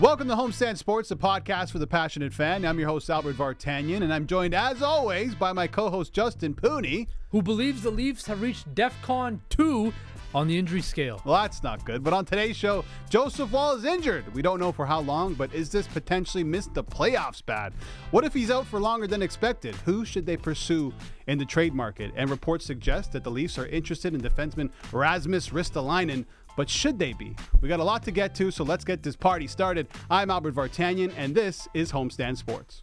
Welcome to Homestand Sports, the podcast for the passionate fan. I'm your host, Albert Vartanian, and I'm joined, as always, by my co host, Justin Pooni. Who believes the Leafs have reached DEFCON 2 on the injury scale. Well, that's not good. But on today's show, Joseph Woll is injured. We don't know for how long, but is this potentially missed the playoffs bad? What if he's out for longer than expected? Who should they pursue in the trade market? And reports suggest that the Leafs are interested in defenseman Rasmus Ristolainen but should they be? We got a lot to get to, so let's get this party started. I'm Albert Vartanian, and this is Homestand Sports.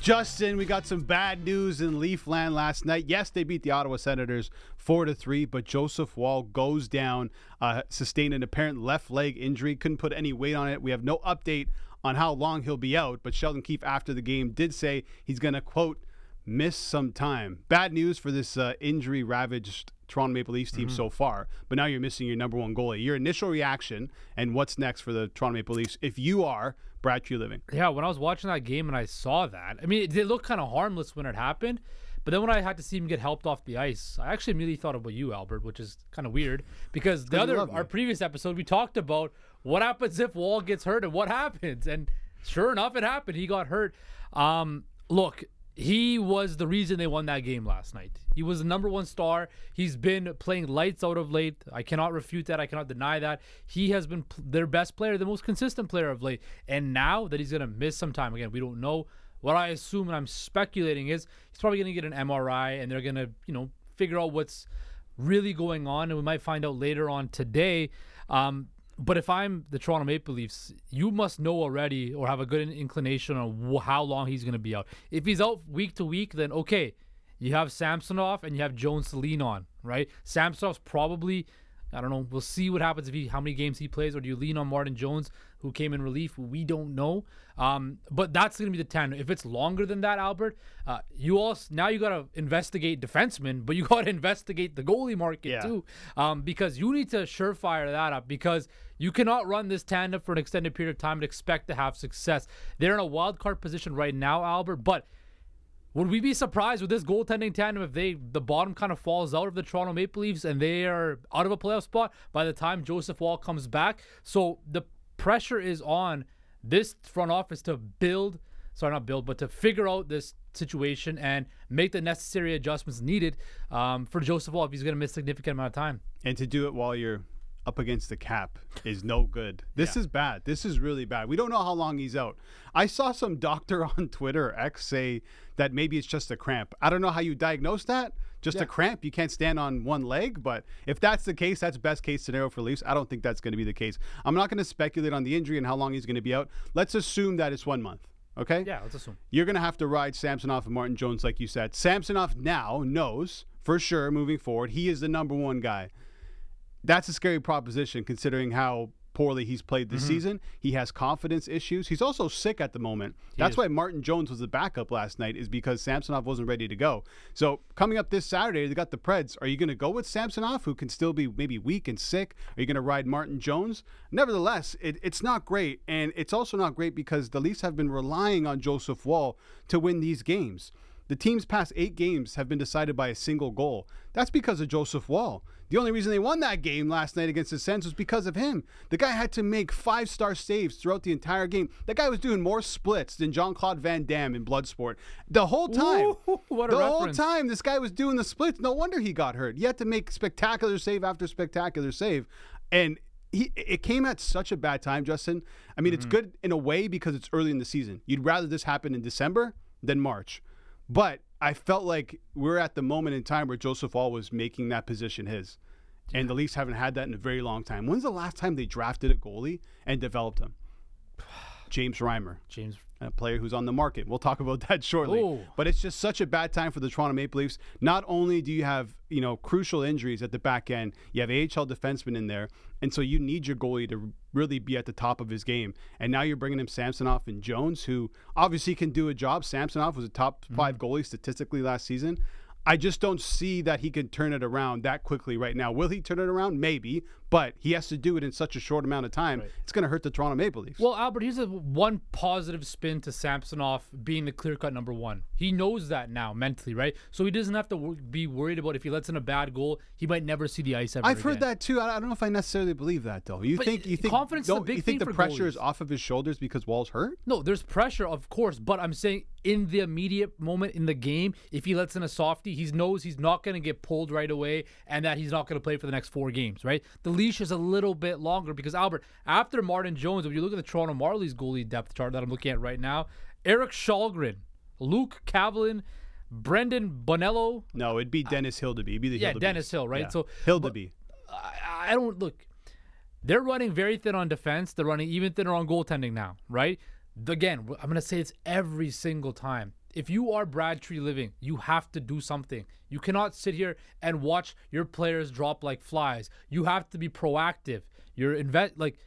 Justin, we got some bad news in Leafland last night. Yes, they beat the Ottawa Senators four to three, but Joseph Woll goes down, uh, sustained an apparent left leg injury. Couldn't put any weight on it. We have no update on how long he'll be out, but Sheldon Keefe after the game did say he's going to quote miss some time. Bad news for this uh, injury ravaged Toronto Maple Leafs team mm-hmm. so far, but now you're missing your number one goalie. Your initial reaction and what's next for the Toronto Maple Leafs if you are Brad Treliving? Yeah, when I was watching that game and I saw that, I mean, it, it looked kind of harmless when it happened. But then when I had to see him get helped off the ice, I actually immediately thought about you, Albert, which is kind of weird because the other our previous episode we talked about what happens if Woll gets hurt and what happens, and sure enough, it happened. He got hurt. Um, look, he was the reason they won that game last night. He was the number one star. He's been playing lights out of late. I cannot refute that. I cannot deny that. He has been their best player, the most consistent player of late. And now that he's going to miss some time, again, we don't know. What I assume and I'm speculating is he's probably going to get an MRI and they're going to, you know, figure out what's really going on. And we might find out later on today. Um, but if I'm the Toronto Maple Leafs, you must know already or have a good inclination on how long he's going to be out. If he's out week to week, then okay, you have Samsonov and you have Jones to lean on, right? Samsonov's probably I don't know. We'll see what happens if he how many games he plays, or do you lean on Martin Jones, who came in relief? We don't know. Um, but that's going to be the ten. If it's longer than that, Albert, uh, you also now you got to investigate defensemen, but you got to investigate the goalie market yeah. too, um, because you need to surefire that up because you cannot run this tandem for an extended period of time and expect to have success. They're in a wild card position right now, Albert, but would we be surprised with this goaltending tandem if they the bottom kind of falls out of the Toronto Maple Leafs and they are out of a playoff spot by the time Joseph Woll comes back? So the pressure is on this front office to build, sorry, not build, but to figure out this situation and make the necessary adjustments needed um, for Joseph Woll if he's going to miss a significant amount of time. And to do it while you're up against the cap is no good. This yeah. is bad. This is really bad. We don't know how long he's out. I saw some doctor on Twitter X say that maybe it's just a cramp. I don't know how you diagnose that. Just yeah. a cramp. You can't stand on one leg, but if that's the case, that's best case scenario for Leafs. I don't think that's going to be the case. I'm not going to speculate on the injury and how long he's going to be out. Let's assume that it's one month. Okay? Yeah, let's assume. You're going to have to ride Samsonov and Martin Jones, like you said. Samsonov now knows for sure moving forward, he is the number one guy that's a scary proposition considering how poorly he's played this mm-hmm. season. He has confidence issues. He's also sick at the moment. He That's is. why Martin Jones was the backup last night, is because Samsonov wasn't ready to go. So coming up this Saturday, they got the Preds. Are you going to go with Samsonov, who can still be maybe weak and sick? Are you going to ride Martin Jones? Nevertheless, it, it's not great, and it's also not great because the Leafs have been relying on Joseph Woll to win these games. The team's past eight games have been decided by a single goal. That's because of Joseph Woll. The only reason they won that game last night against the Sens was because of him. The guy had to make five star saves throughout the entire game. That guy was doing more splits than Jean Claude Van Damme in Bloodsport. The whole time. Ooh, what a the reference. whole time, this guy was doing the splits. No wonder he got hurt. He had to make spectacular save after spectacular save. And he, it came at such a bad time, Justin. I mean, mm-hmm. it's good in a way because it's early in the season. You'd rather this happen in December than March. But I felt like we're at the moment in time where Joseph Woll was making that position his. Yeah. And the Leafs haven't had that in a very long time. When's the last time they drafted a goalie and developed him? James Reimer. James a player who's on the market. We'll talk about that shortly. Ooh. But it's just such a bad time for the Toronto Maple Leafs. Not only do you have, you know, crucial injuries at the back end, you have AHL defensemen in there, and so you need your goalie to really be at the top of his game. And now you're bringing him Samsonov and Jones, who obviously can do a job. Samsonov was a top 5 mm-hmm. goalie statistically last season. I just don't see that he can turn it around that quickly right now. Will he turn it around? Maybe, but he has to do it in such a short amount of time. Right. It's going to hurt the Toronto Maple Leafs. Well, Albert, here's a one positive spin to Samsonov being the clear cut number one. He knows that now mentally, right? So he doesn't have to be worried about if he lets in a bad goal, he might never see the ice ever. Again. I've again. heard that too. I don't know if I necessarily believe that though. You but think you think confidence is a big you think the pressure goalies. is off of his shoulders because Woll's hurt? No, there's pressure, of course, but I'm saying in the immediate moment in the game, if he lets in a softie, he knows he's not going to get pulled right away and that he's not going to play for the next four games, right? The leash is a little bit longer because Albert, after Martin Jones, if you look at the Toronto Marlies goalie depth chart that I'm looking at right now, Eric Källgren, Luke Cavallin, Brendan Bonello. No, it'd be Dennis Hildeby. It'd be the yeah, Dennis Hill, right? Yeah. So Hildeby. I, I don't look. They're running very thin on defense. They're running even thinner on goaltending now, right? Again, I'm going to say it's every single time if you are Brad Treliving, you have to do something. You cannot sit here and watch your players drop like flies. You have to be proactive. You're invest like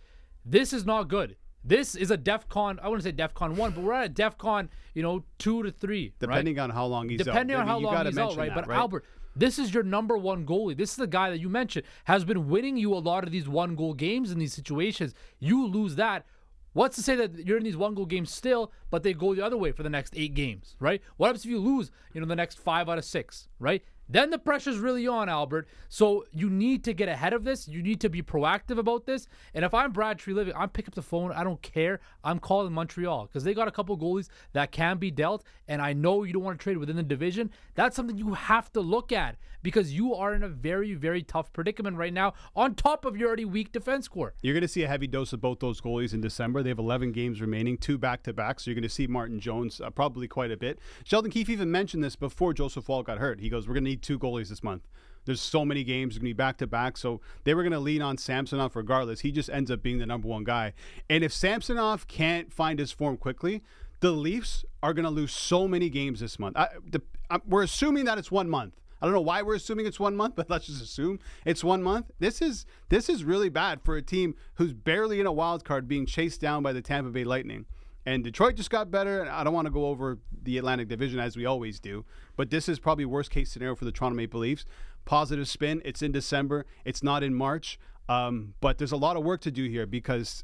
this is not good. This is a DEFCON. I wouldn't say DEFCON one, but we're at a DEFCON, you know, two to three. Depending right? on how long he's Depending out. on how long he's out, right? That, but right? Albert, this is your number one goalie. This is the guy that you mentioned has been winning you a lot of these one goal games in these situations. You lose that. What's to say that you're in these one goal games still, but they go the other way for the next eight games, right? What happens if you lose, you know, the next five out of six, right? Then the pressure's really on, Albert. So you need to get ahead of this. You need to be proactive about this. And if I'm Brad Treliving, I'm picking up the phone. I don't care. I'm calling Montreal because they got a couple goalies that can be dealt. And I know you don't want to trade within the division. That's something you have to look at because you are in a very, very tough predicament right now on top of your already weak defense core. You're going to see a heavy dose of both those goalies in December. They have 11 games remaining, two back to back. So you're going to see Martin Jones uh, probably quite a bit. Sheldon Keefe even mentioned this before Joseph Woll got hurt. He goes, We're going to need two goalies this month. There's so many games going to be back to back, so they were going to lean on Samsonov regardless. He just ends up being the number one guy. And if Samsonov can't find his form quickly, the Leafs are going to lose so many games this month. I, the, I, we're assuming that it's one month. I don't know why we're assuming it's one month, but let's just assume it's one month. This is this is really bad for a team who's barely in a wild card, being chased down by the Tampa Bay Lightning. And Detroit just got better. And I don't want to go over the Atlantic Division as we always do, but this is probably worst case scenario for the Toronto Maple Leafs. Positive spin. It's in December. It's not in March. Um, but there's a lot of work to do here because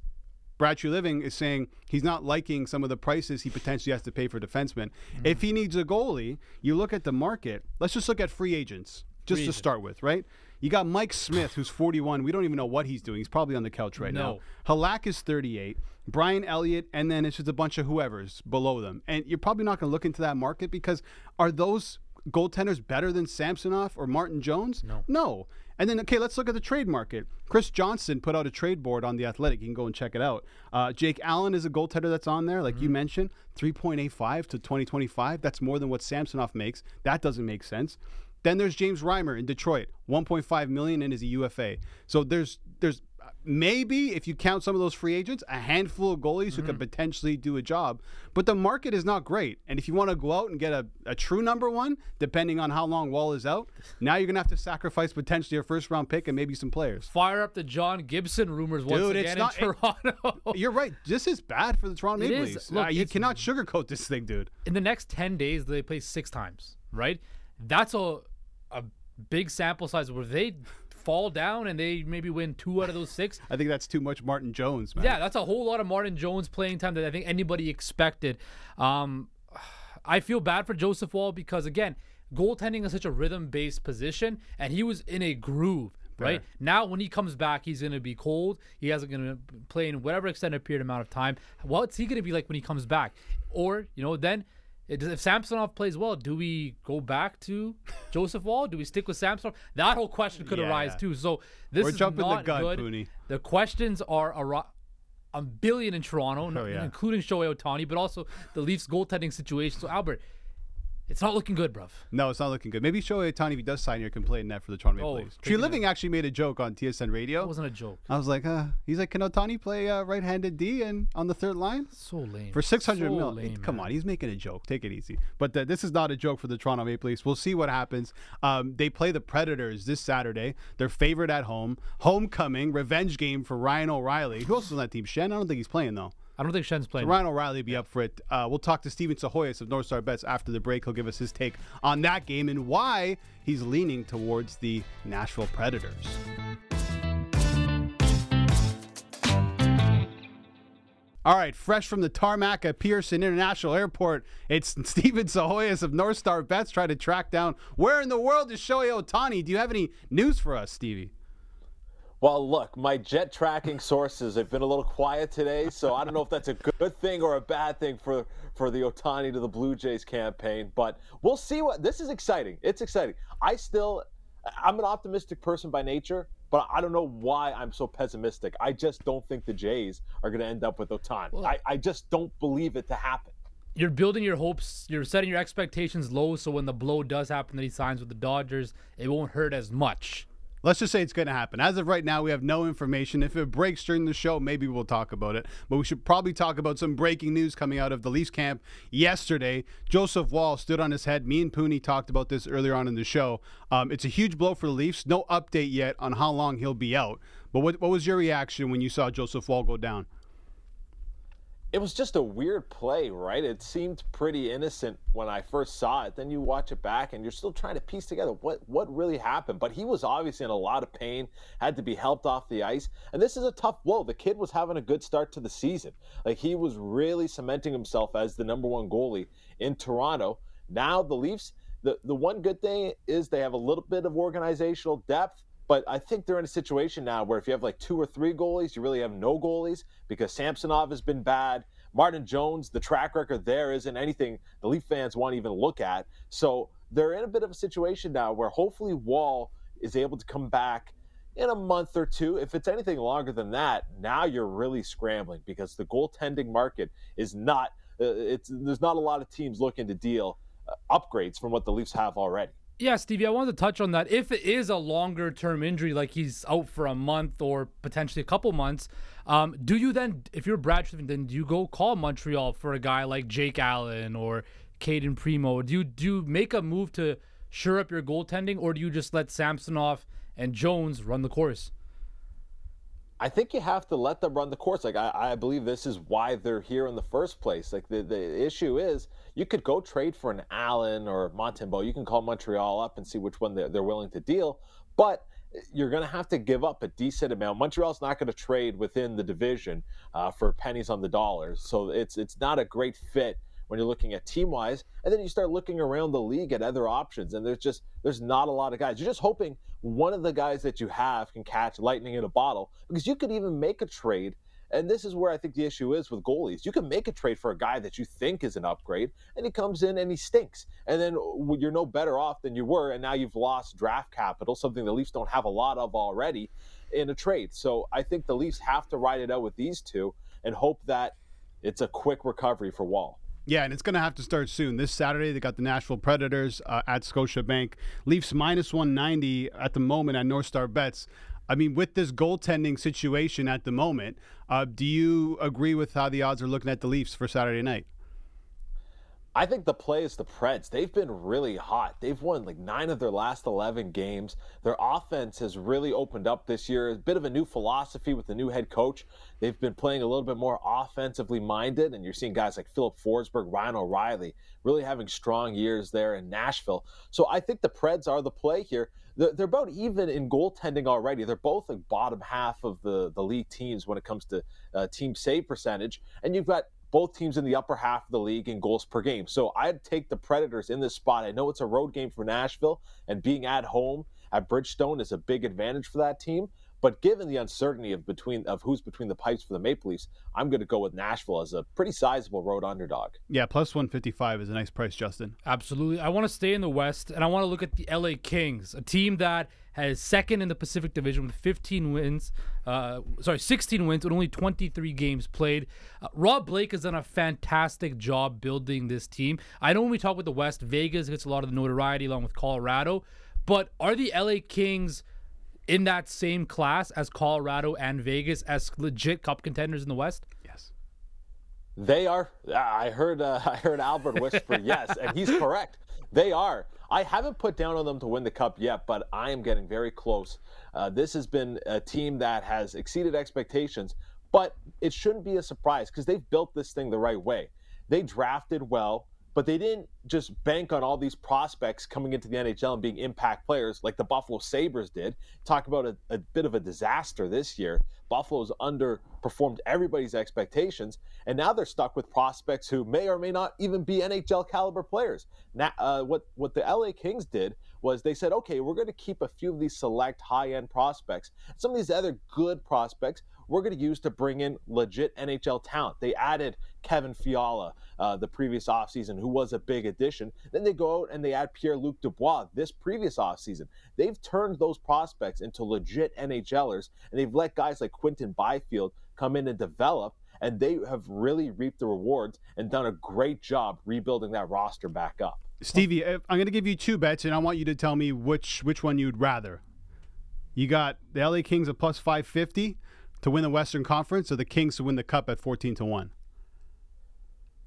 Brad Treliving is saying he's not liking some of the prices he potentially has to pay for defensemen. Mm-hmm. If he needs a goalie, you look at the market. Let's just look at free agents, just free to agent. start with, right? You got Mike Smith, who's 41. We don't even know what he's doing. He's probably on the couch right no. now. Halak is 38. Brian Elliott, and then it's just a bunch of whoever's below them. And you're probably not going to look into that market because are those goaltenders better than Samsonov or Martin Jones? No. No. And then, okay, let's look at the trade market. Chris Johnson put out a trade board on the Athletic. You can go and check it out. Uh, Jake Allen is a goaltender that's on there, like mm-hmm. you mentioned, 3.85 to 2025. That's more than what Samsonov makes. That doesn't make sense. Then there's James Reimer in Detroit, 1.5 million and is a UFA. So there's there's maybe if you count some of those free agents, a handful of goalies mm-hmm. who could potentially do a job. But the market is not great. And if you want to go out and get a, a true number one, depending on how long Woll is out, now you're gonna have to sacrifice potentially a first round pick and maybe some players. Fire up the John Gibson rumors once Dude, again it's not, in Toronto. It, you're right. This is bad for the Toronto Maple Leafs. Look, uh, you cannot sugarcoat this thing, dude. In the next ten days, they play six times, right? That's a a big sample size where they fall down and they maybe win two out of those six. I think that's too much Martin Jones, man. Yeah, that's a whole lot of Martin Jones playing time that I think anybody expected. Um, I feel bad for Joseph Woll because again, goaltending is such a rhythm-based position, and he was in a groove. Right now, when he comes back, he's going to be cold. He hasn't going to play in whatever extended period amount of time. What's he going to be like when he comes back? Or you know, then if Samsonov plays well, do we go back to Joseph Woll? Do we stick with Samsonov? That whole question could yeah, arise too. So this We're is jumping not the gun, good. The questions are a, a billion in Toronto, oh, yeah. including Shohei Ohtani, but also the Leafs goaltending situation. So Albert, It's not looking good, bruv. No, it's not looking good. Maybe Shohei Ohtani, if he does sign here, can play in net for the Toronto Maple Oh, Leafs. Treliving actually made a joke on TSN Radio. It wasn't a joke. I was like, uh, he's like, can Ohtani play uh, right-handed D and on the third line So lame. for six hundred so mil? Lame, come man. on, he's making a joke. Take it easy. But uh, this is not a joke for the Toronto Maple Leafs. We'll see what happens. Um, they play the Predators this Saturday. They're favored at home. Homecoming revenge game for Ryan O'Reilly. Who else is on that team? Shen. I don't think he's playing though. I don't think Shen's playing. Ryan O'Reilly will be up for it. Uh, we'll talk to Steven Psihogios of NorthStar Bets after the break. He'll give us his take on that game and why he's leaning towards the Nashville Predators. All right, fresh from the tarmac at Pearson International Airport, it's Steven Psihogios of NorthStar Bets trying to track down where in the world is Shohei Ohtani. Do you have any news for us, Stevie? Well, look, my jet tracking sources have been a little quiet today, so I don't know if that's a good thing or a bad thing for for the Ohtani to the Blue Jays campaign. But we'll see what this is exciting. It's exciting. I still, I'm an optimistic person by nature, but I don't know why I'm so pessimistic. I just don't think the Jays are going to end up with Ohtani. I, I just don't believe it to happen. You're building your hopes. You're setting your expectations low, so when the blow does happen that he signs with the Dodgers, it won't hurt as much. Let's just say it's going to happen. As of right now, we have no information. If it breaks during the show, maybe we'll talk about it. But we should probably talk about some breaking news coming out of the Leafs camp yesterday. Joseph Woll stood on his head. Me and Pooni talked about this earlier on in the show. Um, it's a huge blow for the Leafs. No update yet on how long he'll be out. But what, what was your reaction when you saw Joseph Woll go down? It was just a weird play, right? It seemed pretty innocent when I first saw it. Then you watch it back and you're still trying to piece together what what really happened. But he was obviously in a lot of pain, had to be helped off the ice. And this is a tough blow. The kid was having a good start to the season. Like he was really cementing himself as the number one goalie in Toronto. Now the Leafs, the, the one good thing is they have a little bit of organizational depth. But I think they're in a situation now where if you have like two or three goalies, you really have no goalies because Samsonov has been bad. Martin Jones, the track record there isn't anything the Leaf fans want to even look at. So they're in a bit of a situation now where hopefully Woll is able to come back in a month or two. If it's anything longer than that, now you're really scrambling because the goaltending market is not. Uh, it's there's not a lot of teams looking to deal uh, upgrades from what the Leafs have already. Yeah, Stevie, I wanted to touch on that. If it is a longer term injury, like he's out for a month or potentially a couple months, um, do you then, if you're Brad Shriven, then do you go call Montreal for a guy like Jake Allen or Cayden Primeau? Do you do you make a move to shore up your goaltending, or do you just let Samsonov and Jones run the course? I think you have to let them run the course. Like I, I believe this is why they're here in the first place. Like the, the issue is you could go trade for an Allen or Montembeault. You can call Montreal up and see which one they're, they're willing to deal. But you're going to have to give up a decent amount. Montreal's not going to trade within the division uh, for pennies on the dollar, So it's it's not a great fit when you're looking at team wise. And then you start looking around the league at other options, and there's just there's not a lot of guys. You're just hoping one of the guys that you have can catch lightning in a bottle because you could even make a trade. And this is where I think the issue is with goalies. You can make a trade for a guy that you think is an upgrade, and he comes in and he stinks. And then you're no better off than you were, and now you've lost draft capital, something the Leafs don't have a lot of already in a trade. So I think the Leafs have to ride it out with these two and hope that it's a quick recovery for Woll. Yeah, and it's going to have to start soon. This Saturday, they got the Nashville Predators uh, at Scotiabank. Leafs minus 190 at the moment at NorthStar Bets. I mean, with this goaltending situation at the moment, uh, do you agree with how the odds are looking at the Leafs for Saturday night? I think the play is the Preds. They've been really hot. They've won like nine of their last 11 games. Their offense has really opened up this year. A bit of a new philosophy with the new head coach. They've been playing a little bit more offensively minded, and you're seeing guys like Filip Forsberg, Ryan O'Reilly really having strong years there in Nashville. So I think the Preds are the play here. They're, about even in goaltending already. They're both like bottom half of the, the league teams when it comes to uh, team save percentage. And you've got both teams in the upper half of the league in goals per game. So I'd take the Predators in this spot. I know it's a road game for Nashville, and being at home at Bridgestone is a big advantage for that team. But given the uncertainty of between of who's between the pipes for the Maple Leafs, I'm going to go with Nashville as a pretty sizable road underdog. Yeah, plus 155 is a nice price, Justin. Absolutely. I want to stay in the West, and I want to look at the LA Kings, a team that has second in the Pacific Division with 15 wins. Uh, sorry, 16 wins with only 23 games played. Uh, Rob Blake has done a fantastic job building this team. I know when we talk with the West, Vegas gets a lot of the notoriety along with Colorado, but are the LA Kings in that same class as Colorado and Vegas as legit cup contenders in the West? Yes. They are. I heard. Uh, I heard Albert whisper yes, and he's correct. They are. I haven't put down on them to win the cup yet, but I am getting very close. Uh, this has been a team that has exceeded expectations, but it shouldn't be a surprise because they've built this thing the right way. They drafted well but they didn't just bank on all these prospects coming into the NHL and being impact players like the Buffalo Sabres did. Talk about a, a, bit of a disaster this year. Buffalo's underperformed everybody's expectations, and now they're stuck with prospects who may or may not even be NHL caliber players. Now, uh, what, what the LA Kings did was they said, okay, we're going to keep a few of these select high end prospects. Some of these other good prospects we're going to use to bring in legit NHL talent. They added Kevin Fiala uh, the previous offseason, who was a big addition. Then they go out and they add Pierre Luc Dubois this previous offseason. They've turned those prospects into legit NHLers, and they've let guys like Quinton Byfield come in and develop. And they have really reaped the rewards and done a great job rebuilding that roster back up. Stevie, I'm going to give you two bets, and I want you to tell me which which one you'd rather. You got the LA Kings at plus 550 to win the Western Conference or the Kings to win the Cup at 14 to 1?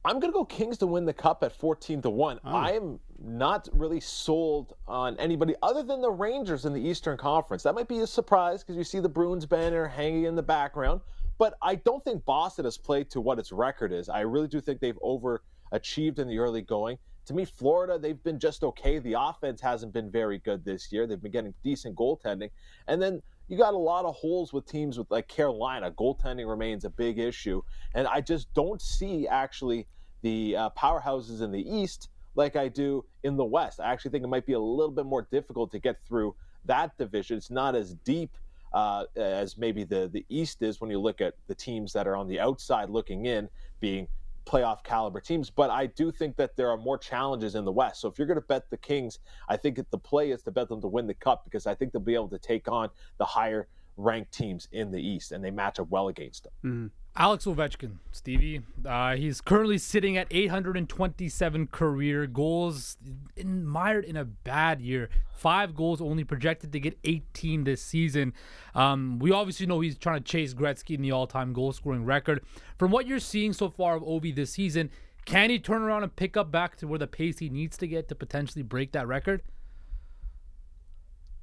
I'm going to go Kings to win the Cup at 14 to 1. Oh. I am not really sold on anybody other than the Rangers in the Eastern Conference. That might be a surprise because you see the Bruins banner hanging in the background. But I don't think Boston has played to what its record is. I really do think they've overachieved in the early going. To me, Florida, they've been just okay. The offense hasn't been very good this year. They've been getting decent goaltending. And then you got a lot of holes with teams with like Carolina. Goaltending remains a big issue, and I just don't see actually the uh, powerhouses in the East like I do in the West. I actually think it might be a little bit more difficult to get through that division. It's not as deep uh, as maybe the the East is when you look at the teams that are on the outside looking in, being playoff caliber teams. But I do think that there are more challenges in the West. So if you're going to bet the Kings, I think the play is to bet them to win the Cup because I think they'll be able to take on the higher ranked teams in the East and they match up well against them. Mm-hmm. Alex Ovechkin, Stevie. Uh, he's currently sitting at 827 career goals, mired in a bad year. Five goals only projected to get 18 this season. Um, we obviously know he's trying to chase Gretzky in the all-time goal-scoring record. From what you're seeing so far of Ovi this season, can he turn around and pick up back to where the pace he needs to get to potentially break that record?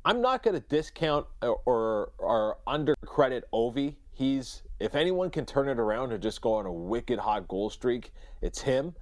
I'm not going to discount or, or, or undercredit Ovi. He's if anyone can turn it around and just go on a wicked hot goal streak, it's him.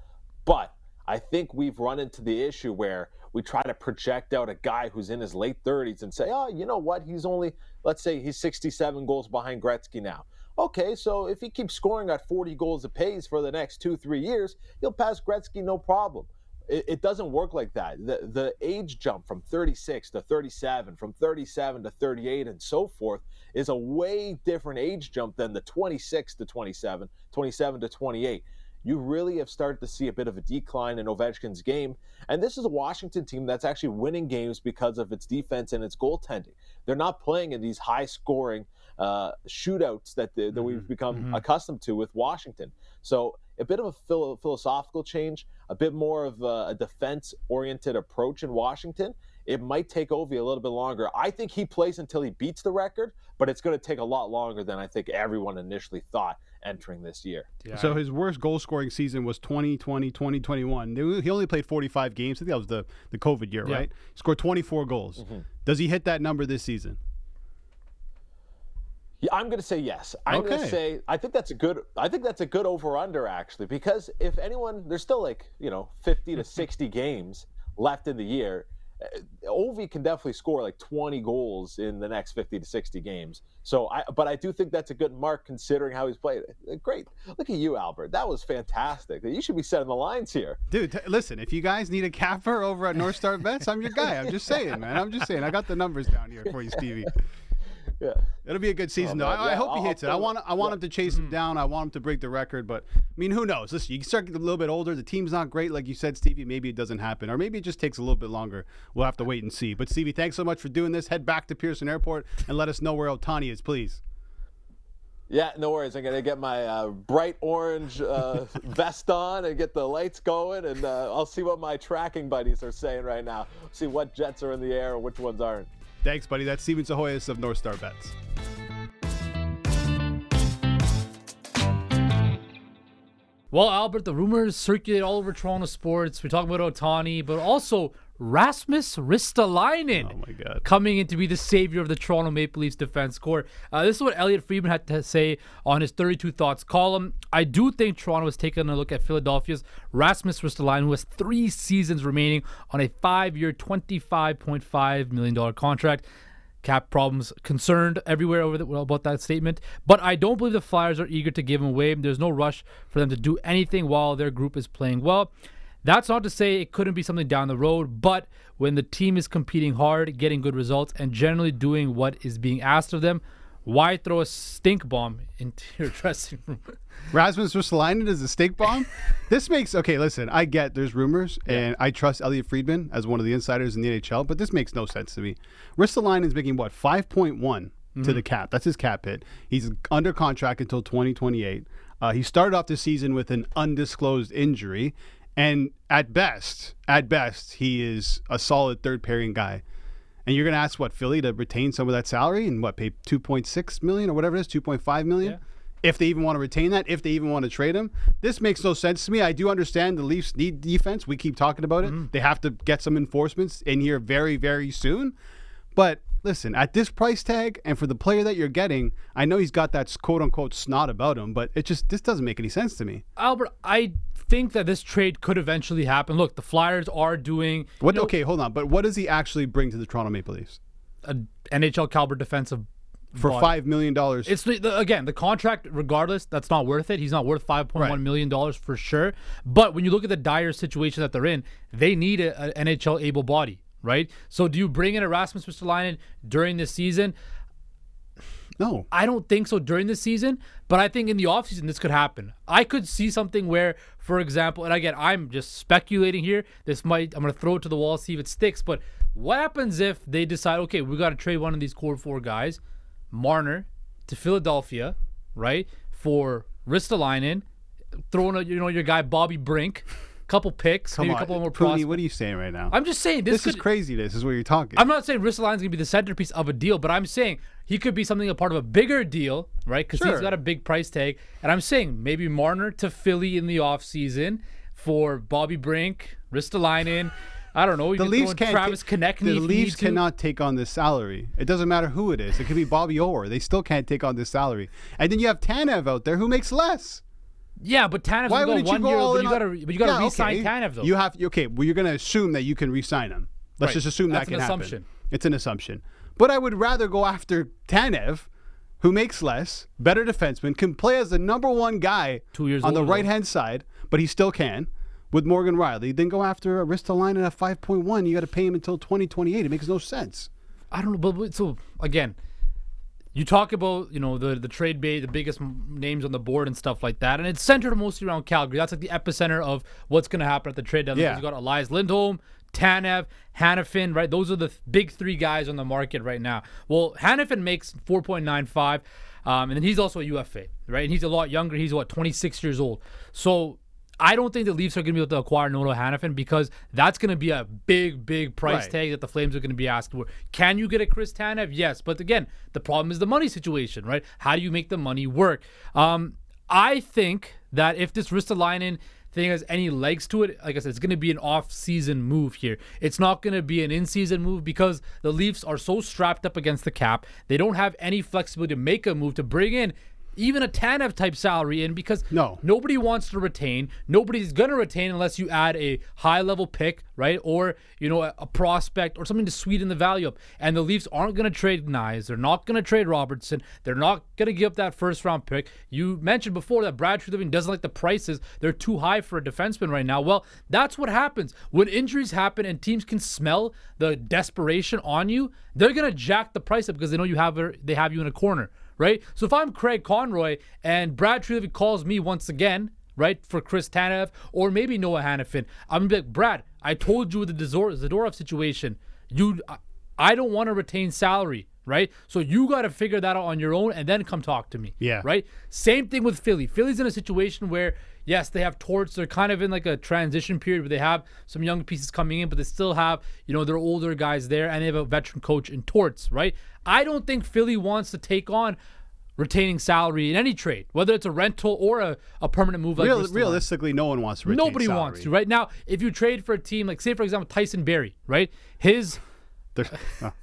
But I think we've run into the issue where we try to project out a guy who's in his late 30s and say, oh, you know what? He's only, let's say he's 67 goals behind Gretzky now. Okay, so if he keeps scoring at 40 goals a pace for the next two, three years, he'll pass Gretzky no problem it, it, doesn't work like that. The the age jump from 36 to 37, from 37 to 38, and so forth is a way different age jump than the 26 to 27, 27 to 28. You really have started to see a bit of a decline in Ovechkin's game. And this is a Washington team that's actually winning games because of its defense and its goaltending. They're not playing in these high scoring uh, shootouts that, the, that we've mm-hmm. become mm-hmm. accustomed to with Washington. So a bit of a philo- philosophical change, a bit more of a, a defense oriented approach in Washington. It might take Ovi a little bit longer. I think he plays until he beats the record, but it's going to take a lot longer than I think everyone initially thought entering this year. Yeah. So his worst goal scoring season was 2020, 2021. He only played 45 games. I think that was the, the COVID year, yeah. right? He scored 24 goals. Mm-hmm. Does he hit that number this season? Yeah, I'm going to say yes. I'm okay. going to say I think that's a good. I think that's a good over under actually because if anyone, there's still like you know 50 to 60 games left in the year. Uh, Ovi can definitely score like 20 goals in the next 50 to 60 games. So, I but I do think that's a good mark considering how he's played. Uh, great, look at you, Albert. That was fantastic. You should be setting the lines here, dude. T- listen, if you guys need a capper over at NorthStar Bets, I'm your guy. I'm just saying, man. I'm just saying. I got the numbers down here for you, Stevie. Yeah. It'll be a good season, oh, though. I, yeah, I, hope I'll, he hits I'll it. I want I want yeah. him to chase him mm-hmm. down. I want him to break the record. But I mean, who knows? Listen, you start getting a little bit older. The team's not great, like you said, Stevie. Maybe it doesn't happen, or maybe it just takes a little bit longer. We'll have to wait and see. But Stevie, thanks so much for doing this. Head back to Pearson Airport and let us know where Ohtani is, please. Yeah, no worries. I'm gonna get my uh, bright orange uh, vest on and get the lights going, and uh, I'll see what my tracking buddies are saying right now. See what jets are in the air and which ones aren't. Thanks, buddy. That's Steven Psihogios of NorthStar Bets. Well, Albert, the rumors circulate all over Toronto sports. We talk about Ohtani, but also Rasmus Ristolainen. Oh my God! Coming in to be the savior of the Toronto Maple Leafs defense core. Uh, this is what Elliot Friedman had to say on his 32 Thoughts column. I do think Toronto has taken a look at Philadelphia's Rasmus Ristolainen, who has three seasons remaining on a five-year, $25.5 million contract. Cap problems concerned everywhere over the, about that statement, but I don't believe the Flyers are eager to give him away. There's no rush for them to do anything while their group is playing well. That's not to say it couldn't be something down the road, but when the team is competing hard, getting good results, and generally doing what is being asked of them, why throw a stink bomb into your dressing room? Rasmus Ristolainen is a stink bomb. this makes okay. Listen, I get there's rumors, yeah. and I trust Elliot Friedman as one of the insiders in the NHL, but this makes no sense to me. Ristolainen is making what five point one mm-hmm. to the cap. That's his cap hit. He's under contract until 2028. Uh, he started off the season with an undisclosed injury. And at best, at best, he is a solid third pairing guy. And you're going to ask what Philly to retain some of that salary and what pay 2.6 million or whatever it is, 2.5 million. Yeah. If they even want to retain that, if they even want to trade him, this makes no sense to me. I do understand the Leafs need defense. We keep talking about it. Mm-hmm. They have to get some enforcements in here very, very soon. But listen, at this price tag and for the player that you're getting, I know he's got that quote unquote snot about him, but it just this doesn't make any sense to me. Albert, I think that this trade could eventually happen. Look, the Flyers are doing. What? know, okay, hold on. But what does he actually bring to the Toronto Maple Leafs? A NHL caliber defensive. For body. five million dollars, it's the, again the contract. Regardless, that's not worth it. He's not worth five point right. one million dollars for sure. But when you look at the dire situation that they're in, they need an NHL able body, right? So do you bring in Erasmus Mr. Ristolainen during this season? No. I don't think so during the season, but I think in the offseason this could happen. I could see something where, for example, and again, I'm just speculating here. This might, I'm to throw it to the wall, see if it sticks. But what happens if they decide, okay, we got to trade one of these core four guys, Marner, to Philadelphia, right, for Ristolainen, throwing a, you know, your guy Bobby Brink couple picks, Come maybe on. a couple more prospects. What are you saying right now? I'm just saying this, this could, is crazy. This is what you're talking. I'm not saying Ristolainen's gonna be the centerpiece of a deal, but I'm saying he could be something a part of a bigger deal, right? Because sure. he's got a big price tag. And I'm saying maybe Marner to Philly in the offseason for Bobby Brink, Ristolainen. I don't know. The Leafs can't. Travis the Leafs cannot take on this salary. It doesn't matter who it is. It could be Bobby Orr. They still can't take on this salary. And then you have Tanev out there who makes less. Yeah, but Tanev's Why to go one go year, but you got to but you got to yeah, re-sign okay. Tanev though. You have okay. Well, you're going to assume that you can re-sign him. Let's right. just assume That's that can happen. Assumption. It's an assumption. But I would rather go after Tanev, who makes less, better defenseman, can play as the number one guy Two years on the right hand side, but he still can. With Morgan Rielly, then go after Ristolainen at 5.1. You got to pay him until 2028. It makes no sense. I don't know, but so again, you talk about you know the the trade bait, the biggest names on the board and stuff like that, and it's centered mostly around Calgary. That's like the epicenter of what's going to happen at the trade deadline. Yeah. You got Elias Lindholm, Tanev, Hanifin, right? Those are the th- big three guys on the market right now. Well, Hanifin makes 4.95, um, and then he's also a UFA, right? And he's a lot younger. He's what 26 years old. So I don't think the Leafs are going to be able to acquire Noah Hanifin because that's going to be a big, big price right. tag that the Flames are going to be asked for. Can you get a Chris Tanev? Yes, but again, the problem is the money situation, right? How do you make the money work? Um, I think that if this Ristolainen thing has any legs to it, like I said, it's going to be an off-season move here. It's not going to be an in-season move because the Leafs are so strapped up against the cap. They don't have any flexibility to make a move to bring in even a Tanev type salary in because no. nobody wants to retain. Nobody's going to retain unless you add a high level pick, right? Or, you know, a, a prospect or something to sweeten the value up. And the Leafs aren't going to trade Knies. They're not going to trade Robertson. They're not going to give up that first round pick. You mentioned before that Brad Treliving doesn't like the prices. They're too high for a defenseman right now. Well, that's what happens. When injuries happen and teams can smell the desperation on you, they're going to jack the price up because they know you have they have you in a corner right? So if I'm Craig Conroy and Brad Treliving calls me once again, right, for Chris Tanev or maybe Noah Hanifin, I'm gonna be like, Brad, I told you the Zadorov situation. You, I don't want to retain salary, right? So you got to figure that out on your own and then come talk to me. Yeah. Right. Same thing with Philly. Philly's in a situation where yes, they have Torts. They're kind of in like a transition period where they have some young pieces coming in, but they still have, you know, their older guys there and they have a veteran coach in Torts, right? I don't think Philly wants to take on retaining salary in any trade, whether it's a rental or a, a permanent move. Like Real, realistically, no one wants to. Nobody salary. wants to right now. If you trade for a team like, say, for example, Tyson Barrie, right? His, oh,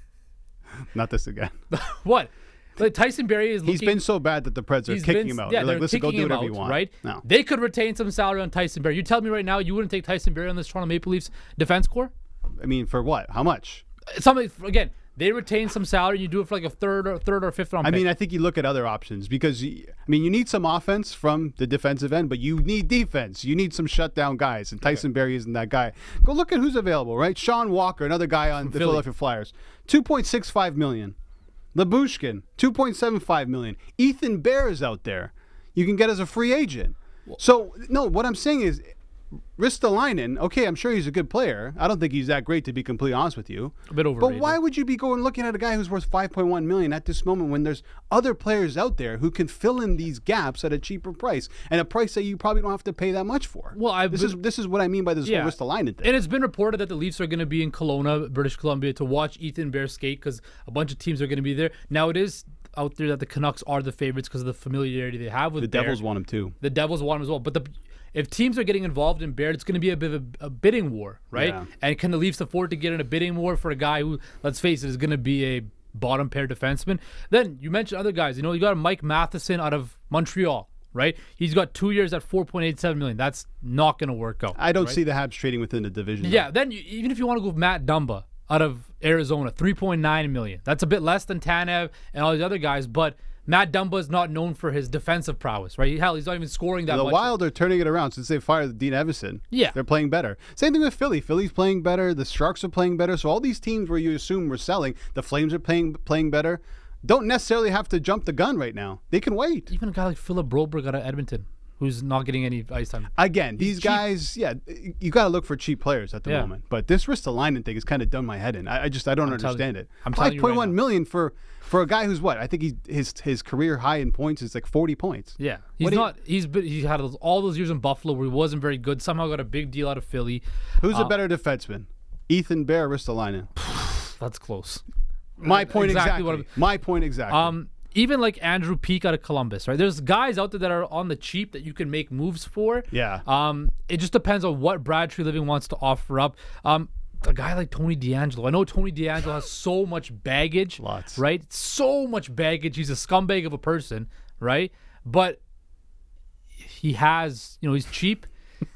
not this again. what? Like Tyson Barrie is. Looking, he's been so bad that the Preds are kicking been, him out. Yeah, they're, they're like, listen, go do whatever out, you want. Right? No. They could retain some salary on Tyson Barrie. You tell me right now, you wouldn't take Tyson Barrie on this Toronto Maple Leafs defense core? I mean, for what? How much? Something again. They retain some salary. You do it for like a third or third or fifth round. I pick. mean, I think you look at other options because I mean, you need some offense from the defensive end, but you need defense. You need some shutdown guys, and Tyson okay. Barrie isn't that guy. Go look at who's available, right? Sean Walker, another guy on from the Philly. Philadelphia Flyers, two point six five million. Lyubushkin, 2.75 million. Ethan Bear is out there. You can get as a free agent. So no, what I'm saying is Ristolainen, okay, I'm sure he's a good player. I don't think he's that great to be completely honest with you. A bit overrated. But why would you be going looking at a guy who's worth 5.1 million at this moment when there's other players out there who can fill in these gaps at a cheaper price and a price that you probably don't have to pay that much for? Well, I've this been, is this is what I mean by this yeah. whole Ristolainen thing. And it's been reported that the Leafs are going to be in Kelowna, British Columbia, to watch Ethan Bear skate because a bunch of teams are going to be there. Now it is out there that the Canucks are the favorites because of the familiarity they have with the Bear. Devils want him too. The Devils want him as well, but the if teams are getting involved in Baird, it's going to be a bit of a, a bidding war, right? Yeah. And can the Leafs afford to get in a bidding war for a guy who, let's face it, is going to be a bottom pair defenseman? Then you mentioned other guys. You know, you got Mike Matheson out of Montreal, right? He's got two years at 4.87 million. That's not going to work out. I don't right? see the Habs trading within the division. Yeah. Though. Then you, even if you want to go with Matt Dumba out of Arizona, 3.9 million. That's a bit less than Tanev and all these other guys, but Matt Dumba is not known for his defensive prowess, right? Hell, he's not even scoring that the much. Wild are turning it around since they fired Dean Evason. Yeah. They're playing better. Same thing with Philly. Philly's playing better. The Sharks are playing better. So all these teams where you assume we're selling, the Flames are playing playing better, don't necessarily have to jump the gun right now. They can wait. Even a guy like Philip Broberg out of Edmonton who's not getting any ice time. Again, these guys, yeah, you got to look for cheap players at the yeah. moment. But this Ristolainen thing has kind of done my head in. I, I just I don't I'm understand it. I'm five point right one million for for a guy who's what I think he his his career high in points is like forty points. Yeah, he's not. You, he's been, he had all those years in Buffalo where he wasn't very good. Somehow got a big deal out of Philly. Who's uh, a better defenseman, Ethan Bear, Ristolainen? That's close. My point exactly. exactly. My point exactly. Um, even like Andrew Peeke out of Columbus, right? There's guys out there that are on the cheap that you can make moves for. Yeah. Um, it just depends on what Brad Treliving wants to offer up. Um, a guy like Tony DeAngelo. I know Tony DeAngelo has so much baggage. Lots. Right? So much baggage. He's a scumbag of a person, right? But he has, you know, he's cheap.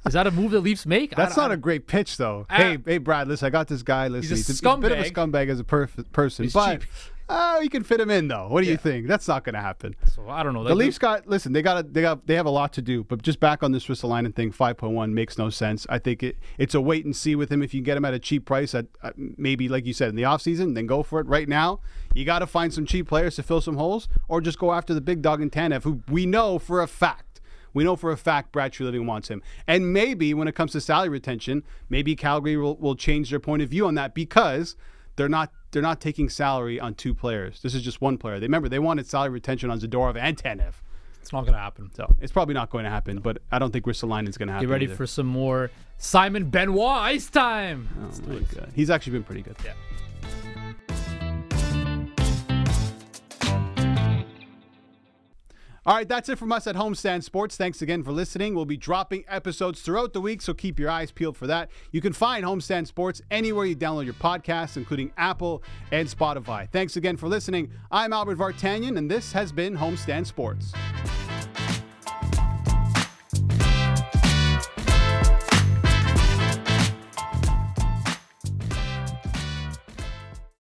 Is that a move the Leafs make? That's not a great pitch, though. I, hey, hey, Brad, listen, I got this guy. Listen, he's a, he's a, bit of a scumbag as a perf- person, he's but cheap. Oh, you can fit him in though. What do yeah. you think? That's not going to happen. So I don't know. The Leafs got listen. They got they got they have a lot to do. But just back on this Ristolainen thing, five point one makes no sense. I think it it's a wait and see with him. If you get him at a cheap price, at uh, maybe like you said in the offseason, then go for it. Right now, you got to find some cheap players to fill some holes, or just go after the big dog in Tanev, who we know for a fact. We know for a fact Brad Treliving wants him. And maybe when it comes to salary retention, maybe Calgary will, will change their point of view on that because they're not they're not taking salary on two players. This is just one player. They remember they wanted salary retention on Zadorov and Tanev. It's not going to happen. So it's probably not going to happen. But I don't think Ristolainen is going to happen. Get ready either. for some more Simon Benoit ice time. Oh he's actually been pretty good. Yeah. All right, that's it from us at Homestand Sports. Thanks again for listening. We'll be dropping episodes throughout the week, so keep your eyes peeled for that. You can find Homestand Sports anywhere you download your podcasts, including Apple and Spotify. Thanks again for listening. I'm Albert Vartanian, and this has been Homestand Sports.